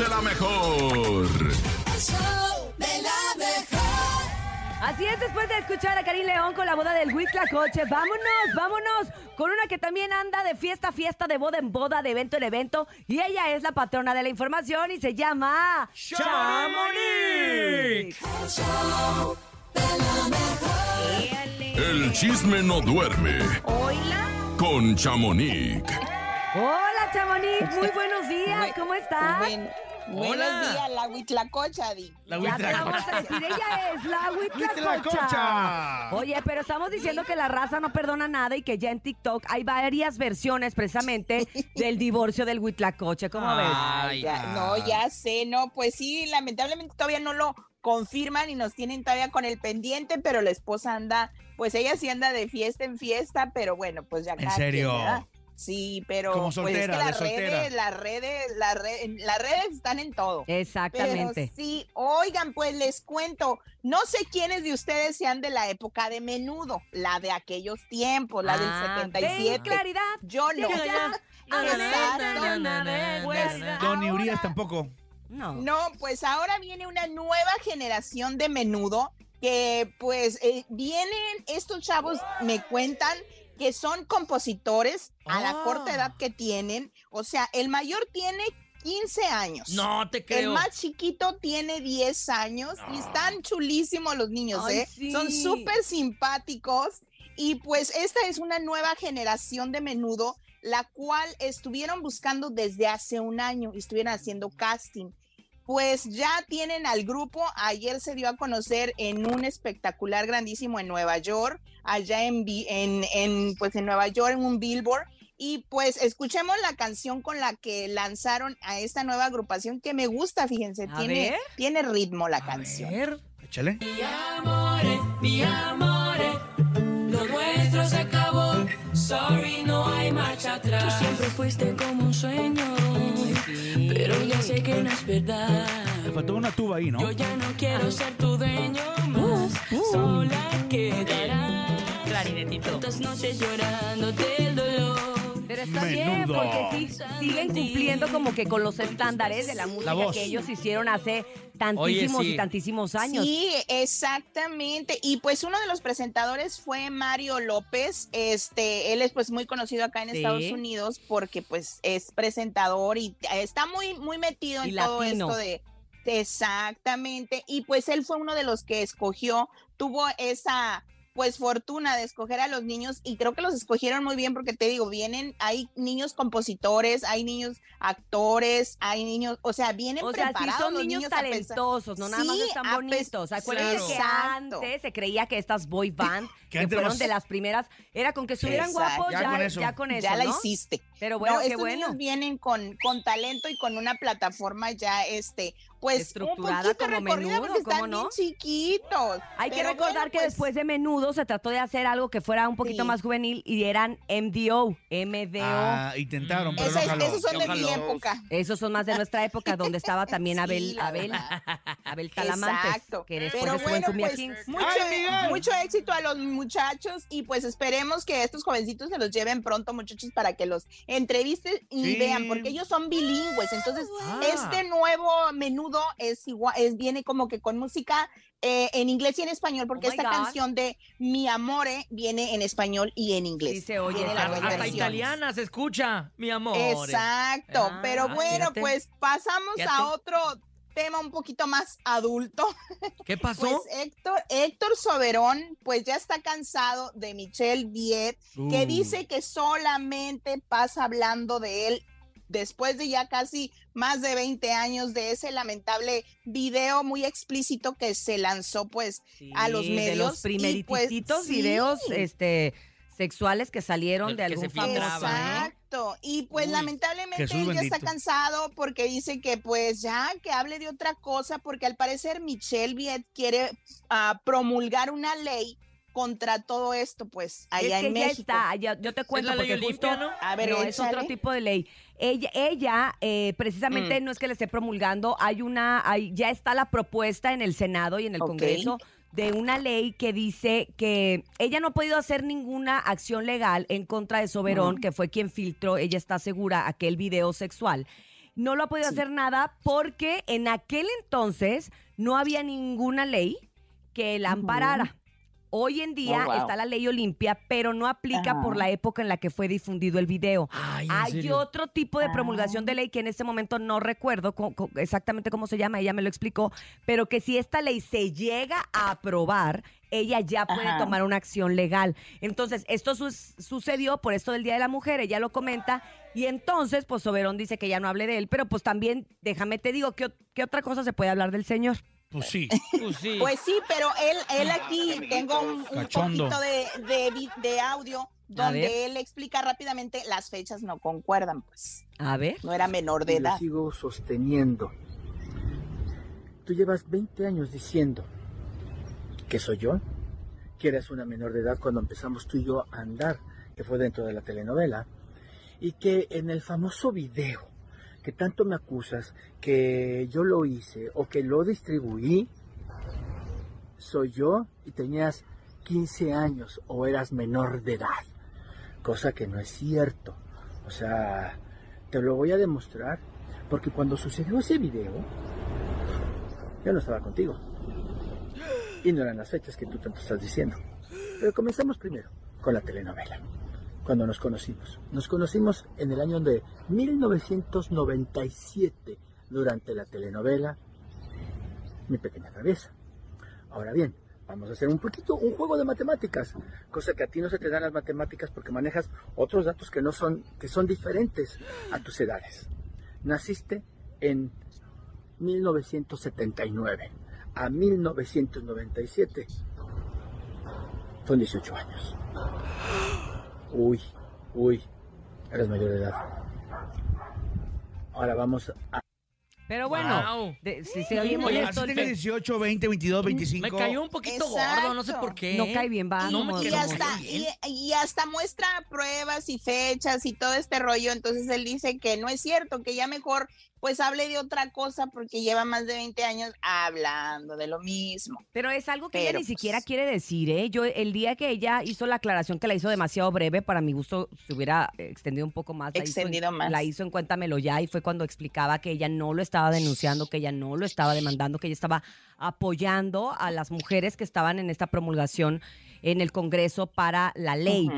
de la mejor. El show de la mejor. Así es, después de escuchar a Karim León con la boda del Coche, vámonos, vámonos con una que también anda de fiesta a fiesta, de boda en boda, de evento en evento. Y ella es la patrona de la información y se llama... ¡Chamonix! El show de la mejor. El chisme no duerme Hola. con Chamonix. Hola, Chamonix. Muy buenos días. ¿Cómo estás? Buen- buenos días, la huitlacocha, Di. La Ya te vamos a huitlacocha. decir, ella es la Huitlacocha. Huitlacocha. Oye, pero estamos diciendo que la raza no perdona nada y que ya en TikTok hay varias versiones precisamente del divorcio del Huitlacoche. ¿Cómo ves? Ay, Ya- ah. no, ya sé, no, pues sí, lamentablemente todavía no lo confirman y nos tienen todavía con el pendiente, pero la esposa anda, pues ella sí anda de fiesta en fiesta, pero bueno, pues ya ¿En quien, serio? ¿verdad? Sí, pero Como pues es soltera, que de las soltera. redes, las redes, las redes, las redes están en todo. Exactamente. Pero sí, oigan, pues les cuento, no sé quiénes de ustedes sean de la época de menudo, la de aquellos tiempos, la Ah, del ten 77. claridad. Yo no. Llega ya. Exacto. Don Ahora- Urias tampoco. No. No, pues ahora viene una nueva generación de menudo que pues eh, vienen estos chavos, me cuentan que son compositores a la Ah. corta edad que tienen. O sea, el mayor tiene 15 años. No te El creo. más chiquito tiene 10 años y están chulísimos los niños, Ay, ¿eh? sí. Son súper simpáticos y pues esta es una nueva generación de menudo, la cual estuvieron buscando desde hace un año y estuvieron haciendo casting. Pues ya tienen al grupo, ayer se dio a conocer en un espectacular grandísimo en Nueva York, allá en, en, en, pues en Nueva York, en un billboard, y pues escuchemos la canción con la que lanzaron a esta nueva agrupación que me gusta, fíjense, A tiene, ver. tiene ritmo la A canción. ver, échale. mi amore, lo nuestro se acabó. Sorry, no hay marcha atrás. Tú siempre fuiste como un sueño, pero ya sé que no es verdad. Le faltó una tuba ahí, ¿no? Yo ya no quiero ser tu dueño más, sola quedarás. Clarinetito. Tantas noches llorando del dolor. Pero está bien, Menudo. porque sí, siguen cumpliendo como que con los estándares de la música voz. que ellos hicieron hace tantísimos sí. y tantísimos años. Sí, exactamente. Y pues uno de los presentadores fue Mario López. Este, él es pues muy conocido acá en Sí. Estados Unidos porque pues es presentador y está muy muy metido Y en todo esto de exactamente. Y pues él fue uno de los que escogió, tuvo esa pues fortuna de escoger a los niños y creo que los escogieron muy bien porque te digo, vienen, hay niños compositores, hay niños actores, hay niños, o sea, vienen O sea, sí preparados son los niños, talentosos, no nada más están bonitos. Acuérdense que Exacto. antes se creía que estas boy band, Que que fueron de las primeras, era con que estuvieran Exacto. guapos, Ya ya, con eso. ya con eso, ya la ¿no? hiciste. Pero bueno, no, qué estos bueno. niños vienen con, con talento y con una plataforma ya, este, pues, Estructurada un como Menudo, porque ¿cómo están no? bien chiquitos. Hay que recordar bueno, que pues, después de Menudo se trató de hacer algo que fuera un poquito Sí. más juvenil y eran MDO, MDO. Ah, intentaron, pero ese- no jaló. esos son de No. Época. Esos son más de nuestra época, donde estaba también Sí, Abel, Abel. Abel Talamantes, Exacto. que después Pero en bueno, pues, Kings. mucho, ¡Ay, Miguel! mucho éxito a los muchachos y pues esperemos que estos jovencitos se los lleven pronto, muchachos, para que los entrevisten y Sí. vean, porque ellos son bilingües. Entonces, Ah. este nuevo menudo es igual, es, viene como que con música eh, en inglés y en español, porque Oh esta God. canción de Mi Amore viene en español y en inglés. Sí se oye, Hasta italiana se escucha, mi amor. Exacto, Ah, pero bueno, fíjate. pues pasamos Fíjate. a otro tema un poquito más adulto. ¿Qué pasó? Pues Héctor, Héctor Soberón, pues ya está cansado de Michelle Viet, que Uh. dice que solamente pasa hablando de él después de ya casi más de 20 años de ese lamentable video muy explícito que se lanzó pues a los medios. De los y, pues, sí. videos este, sexuales que salieron de Que se algún filtraban, famoso. ¿eh? Exacto. Y pues Uy, lamentablemente Jesús él ya está cansado porque dice que pues ya que hable de otra cosa porque al parecer Michelle Viet quiere ah, promulgar una ley contra todo esto pues allá es que en ya México. está, ya- yo te cuento la ley porque justo ¿no? A ver, no, es otro tipo de ley. Ella, ella eh, precisamente Mm. no es que le esté promulgando, hay una, hay, ya está la propuesta en el Senado y en el. Congreso de una ley que dice que ella no ha podido hacer ninguna acción legal en contra de Soberón, que fue quien filtró, ella está segura, aquel video sexual. no lo ha podido hacer nada porque en aquel entonces no había ninguna ley que la amparara. Hoy en día Oh, wow. está la ley Olimpia, pero no aplica Ajá. por la época en la que fue difundido el video. Ay, ¿en Hay serio? otro tipo de promulgación de ley que en este momento no recuerdo exactamente cómo se llama, ella me lo explicó, pero que si esta ley se llega a aprobar, ella ya puede Ajá. tomar una acción legal. Entonces, esto sucedió por esto del Día de la Mujer, ella lo comenta, y entonces, pues Soberón dice que ya no hable de él, pero pues también, déjame te digo, ¿qué, qué otra cosa se puede hablar del señor? Pues sí. Pues sí. Pues sí, pero él, él aquí tengo un, un poquito de, de, audio donde él explica rápidamente las fechas no concuerdan, pues. A ver. No era menor de y lo edad. sigo sosteniendo. Tú llevas 20 años diciendo que soy yo, que eres una menor de edad cuando empezamos tú y yo a andar, que fue dentro de la telenovela, y que en el famoso video que tanto me acusas que yo lo hice o que lo distribuí, soy yo y tenías 15 años o eras menor de edad, cosa que no es cierto. O sea, te lo voy a demostrar porque cuando sucedió ese video, yo no estaba contigo. Y no eran las fechas que tú tanto estás diciendo. Pero comenzamos primero con la telenovela. Cuando nos conocimos. Nos conocimos en el año de 1997 durante la telenovela Mi Pequeña Traviesa. Ahora bien, vamos a hacer un poquito un juego de matemáticas, cosa que a ti no se te dan las matemáticas porque manejas otros datos que no son que son diferentes a tus edades. Naciste en 1979 a 1997 son 18 años. Uy, uy, eres mayor de edad. Ahora vamos a Pero bueno, Wow. de- si se oye Oye, molesto, fe- 18, 20, 22, 25. Me cayó un poquito Exacto. gordo, no sé por qué. no cae bien, va. No como- me y, hasta, muy bien. y, y hasta muestra pruebas y fechas y todo este rollo. Entonces él dice que no es cierto, que ya mejor pues hable de otra cosa porque lleva más de 20 años hablando de lo mismo. Pero es algo que ella ni siquiera pues- quiere decir, ¿eh? Yo, el día que ella hizo la aclaración, que la hizo demasiado breve, para mi gusto se hubiera extendido un poco más. La hizo en- Extendido más. La hizo en Cuéntamelo Ya y fue cuando explicaba que ella no lo estaba denunciando, que ella no lo estaba demandando, que ella estaba apoyando a las mujeres que estaban en esta promulgación en el Congreso para la ley.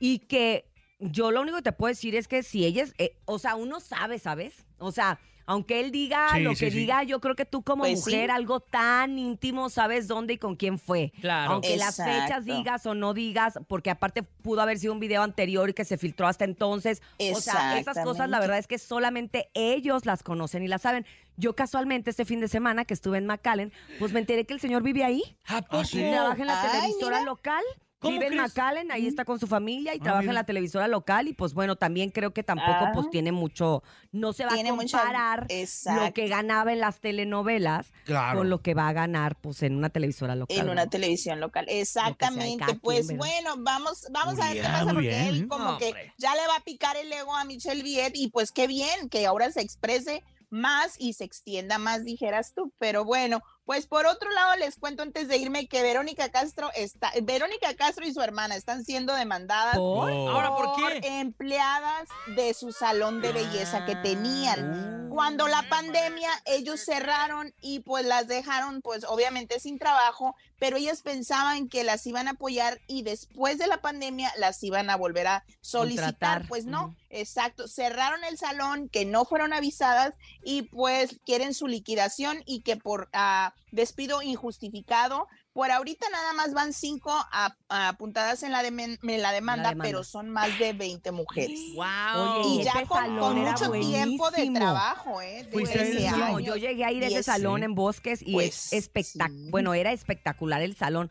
Y que yo lo único que te puedo decir es que si ella es, eh, o sea, uno sabe, ¿sabes? O sea, aunque él diga Sí, lo sí, que sí. diga, yo creo que tú como Pues sí. mujer, algo tan íntimo, sabes dónde y con quién fue. Claro. Aunque las fechas digas o no digas, porque aparte pudo haber sido un video anterior y que se filtró hasta entonces. O sea, esas cosas la verdad es que solamente ellos las conocen y las saben. Yo casualmente este fin de semana que estuve en McAllen, pues me enteré que el señor vive ahí. ¿A poco? sí? Trabaja en la Ay, televisora mira. local. ¿Cómo Vive en? McAllen, ahí está con su familia y Ah, trabaja en la televisora local y pues bueno, también creo que tampoco Ah. pues tiene mucho, no se va Tiene a mucha- comparar lo que ganaba en las telenovelas Claro. con lo que va a ganar pues en una televisora local. En una ¿no? televisión local. Exactamente. Pues ¿verdad? bueno, vamos, vamos Muy a ver qué pasa porque bien. él como que Hombre. ya le va a picar el ego a Michelle Viet y pues qué bien que ahora se exprese más y se extienda más, dijeras tú. Pero bueno, pues por otro lado les cuento antes de irme que Verónica Castro está, Verónica Castro y su hermana están siendo demandadas ¿Por? Oh. ¿Ahora por qué? empleadas de su salón de belleza que tenían. Cuando la pandemia, ellos cerraron y pues las dejaron pues obviamente sin trabajo, pero ellas pensaban que las iban a apoyar y después de la pandemia las iban a volver a solicitar. Contratar. Pues no. Exacto, cerraron el salón, que no fueron avisadas y pues quieren su liquidación y que por ah, despido injustificado, por ahorita nada más van cinco a- apuntadas en la, demen- en la demanda, demanda. pero son más de 20 mujeres. ¡Wow! Oye, Y ya con, mucho tiempo de trabajo, ¿eh? De Fuiste a ese 13 salón. No, años. yo llegué a ir a ese salón Sí. en Bosques y Pues, es espectacular. sí. Bueno, era espectacular el salón.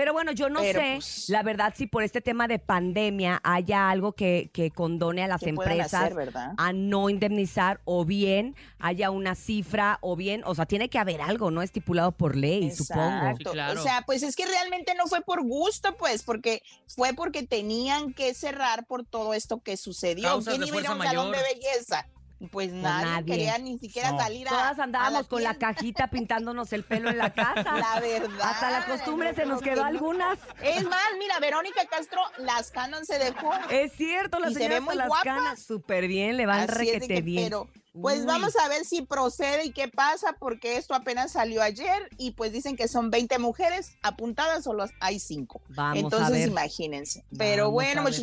Pero bueno, yo no Pero, sé, pues, la verdad, si por este tema de pandemia haya algo que, que condone a las ¿Qué puedan empresas hacer, a no indemnizar o bien haya una cifra o bien, o sea, tiene que haber algo, ¿no? Estipulado por ley, supongo. Exacto. Sí, claro. O sea, pues es que realmente no fue por gusto, pues, porque fue porque tenían que cerrar por todo esto que sucedió. ¿Quién iba a un salón de belleza? Pues nadie, nadie. quería ni siquiera No. salir a. Todas a andábamos con la cajita pintándonos el pelo en la casa. La verdad. Hasta la costumbre se nos que quedó no. algunas. Es más, mira, Verónica Castro, las canon se dejó. Es cierto, la Y se señora ve hasta muy las guapa. canas súper bien, le van Así requete que, bien. Pero, Pues Uy. vamos a ver si procede y qué pasa, porque esto apenas salió ayer y pues dicen que son 20 mujeres apuntadas, solo hay 5. Vamos a Entonces ver. imagínense. Pero Vamos bueno, a ver.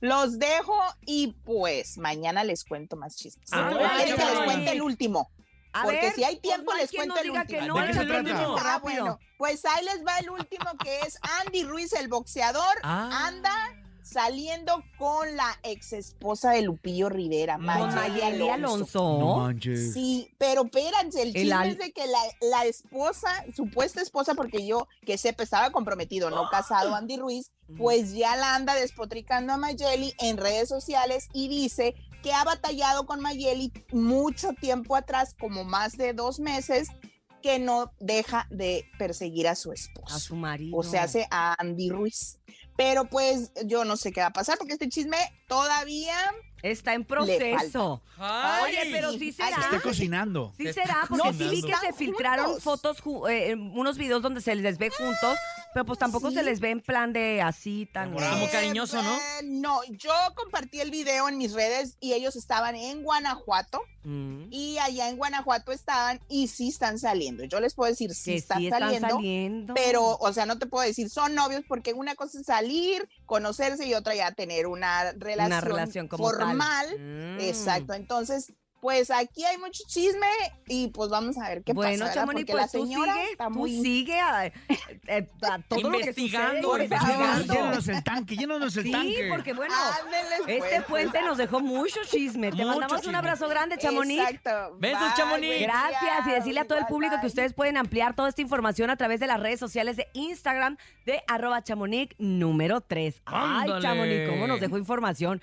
Los dejo y pues mañana les cuento más chismes. Ah, ¿O bueno, quieren que les cuente el último? A Porque ver, si hay pues tiempo, no hay les cuento el diga que último. no, ¿De qué se el último, trata? Ah, bueno, pues ahí les va el último que es Andy Ruiz, el boxeador, Ah. anda saliendo con la ex esposa de Lupillo Rivera, Con Mayeli Mayeli Alonso. Alonso. No. Sí, pero espérense, el El chisme al- es de que la, la esposa, supuesta esposa, porque yo que sepa estaba comprometido, no casado, Andy Ruiz, pues ya la anda despotricando a Mayeli en redes sociales y dice que ha batallado con Mayeli mucho tiempo atrás, como más de dos meses, que no deja de perseguir a su esposo. A su marido. O sea, hace a Andy Ruiz. Pero pues yo no sé qué va a pasar porque este chisme todavía Está en proceso. Oye, pero sí será. Está cocinando. Sí será, porque sí vi que se filtraron Juntos. fotos, eh, unos videos donde se les ve juntos, pero pues tampoco Sí. se les ve en plan de así tan... Como Eh, cariñoso, ¿no? eh, no, yo compartí el video en mis redes y ellos estaban en Guanajuato Mm, y allá en Guanajuato estaban y sí están saliendo. Yo les puedo decir sí están, sí están saliendo, saliendo. pero o sea, no te puedo decir son novios porque una cosa es salir, conocerse y otra ya tener una relación, Una relación como tal. formal. Mm. Exacto, entonces pues aquí hay mucho chisme y pues vamos a ver qué bueno, pasa, porque pues la tú señora sigue, está tú muy sigue a, eh, a todo lo que sucede, Investigando, investigando. Llénanos el tanque, llénanos el Sí, tanque. porque bueno, Ándeles, este pues, puente nos dejó mucho chisme. Te Mucho mandamos un chisme. abrazo grande, Chamonix. Exacto. Besos, Chamonix. Gracias y decirle a todo el Bye, público que bye. ustedes pueden ampliar toda esta información a través de las redes sociales de Instagram de arroba chamonix número 3. Ay. Chamonix, cómo nos dejó información.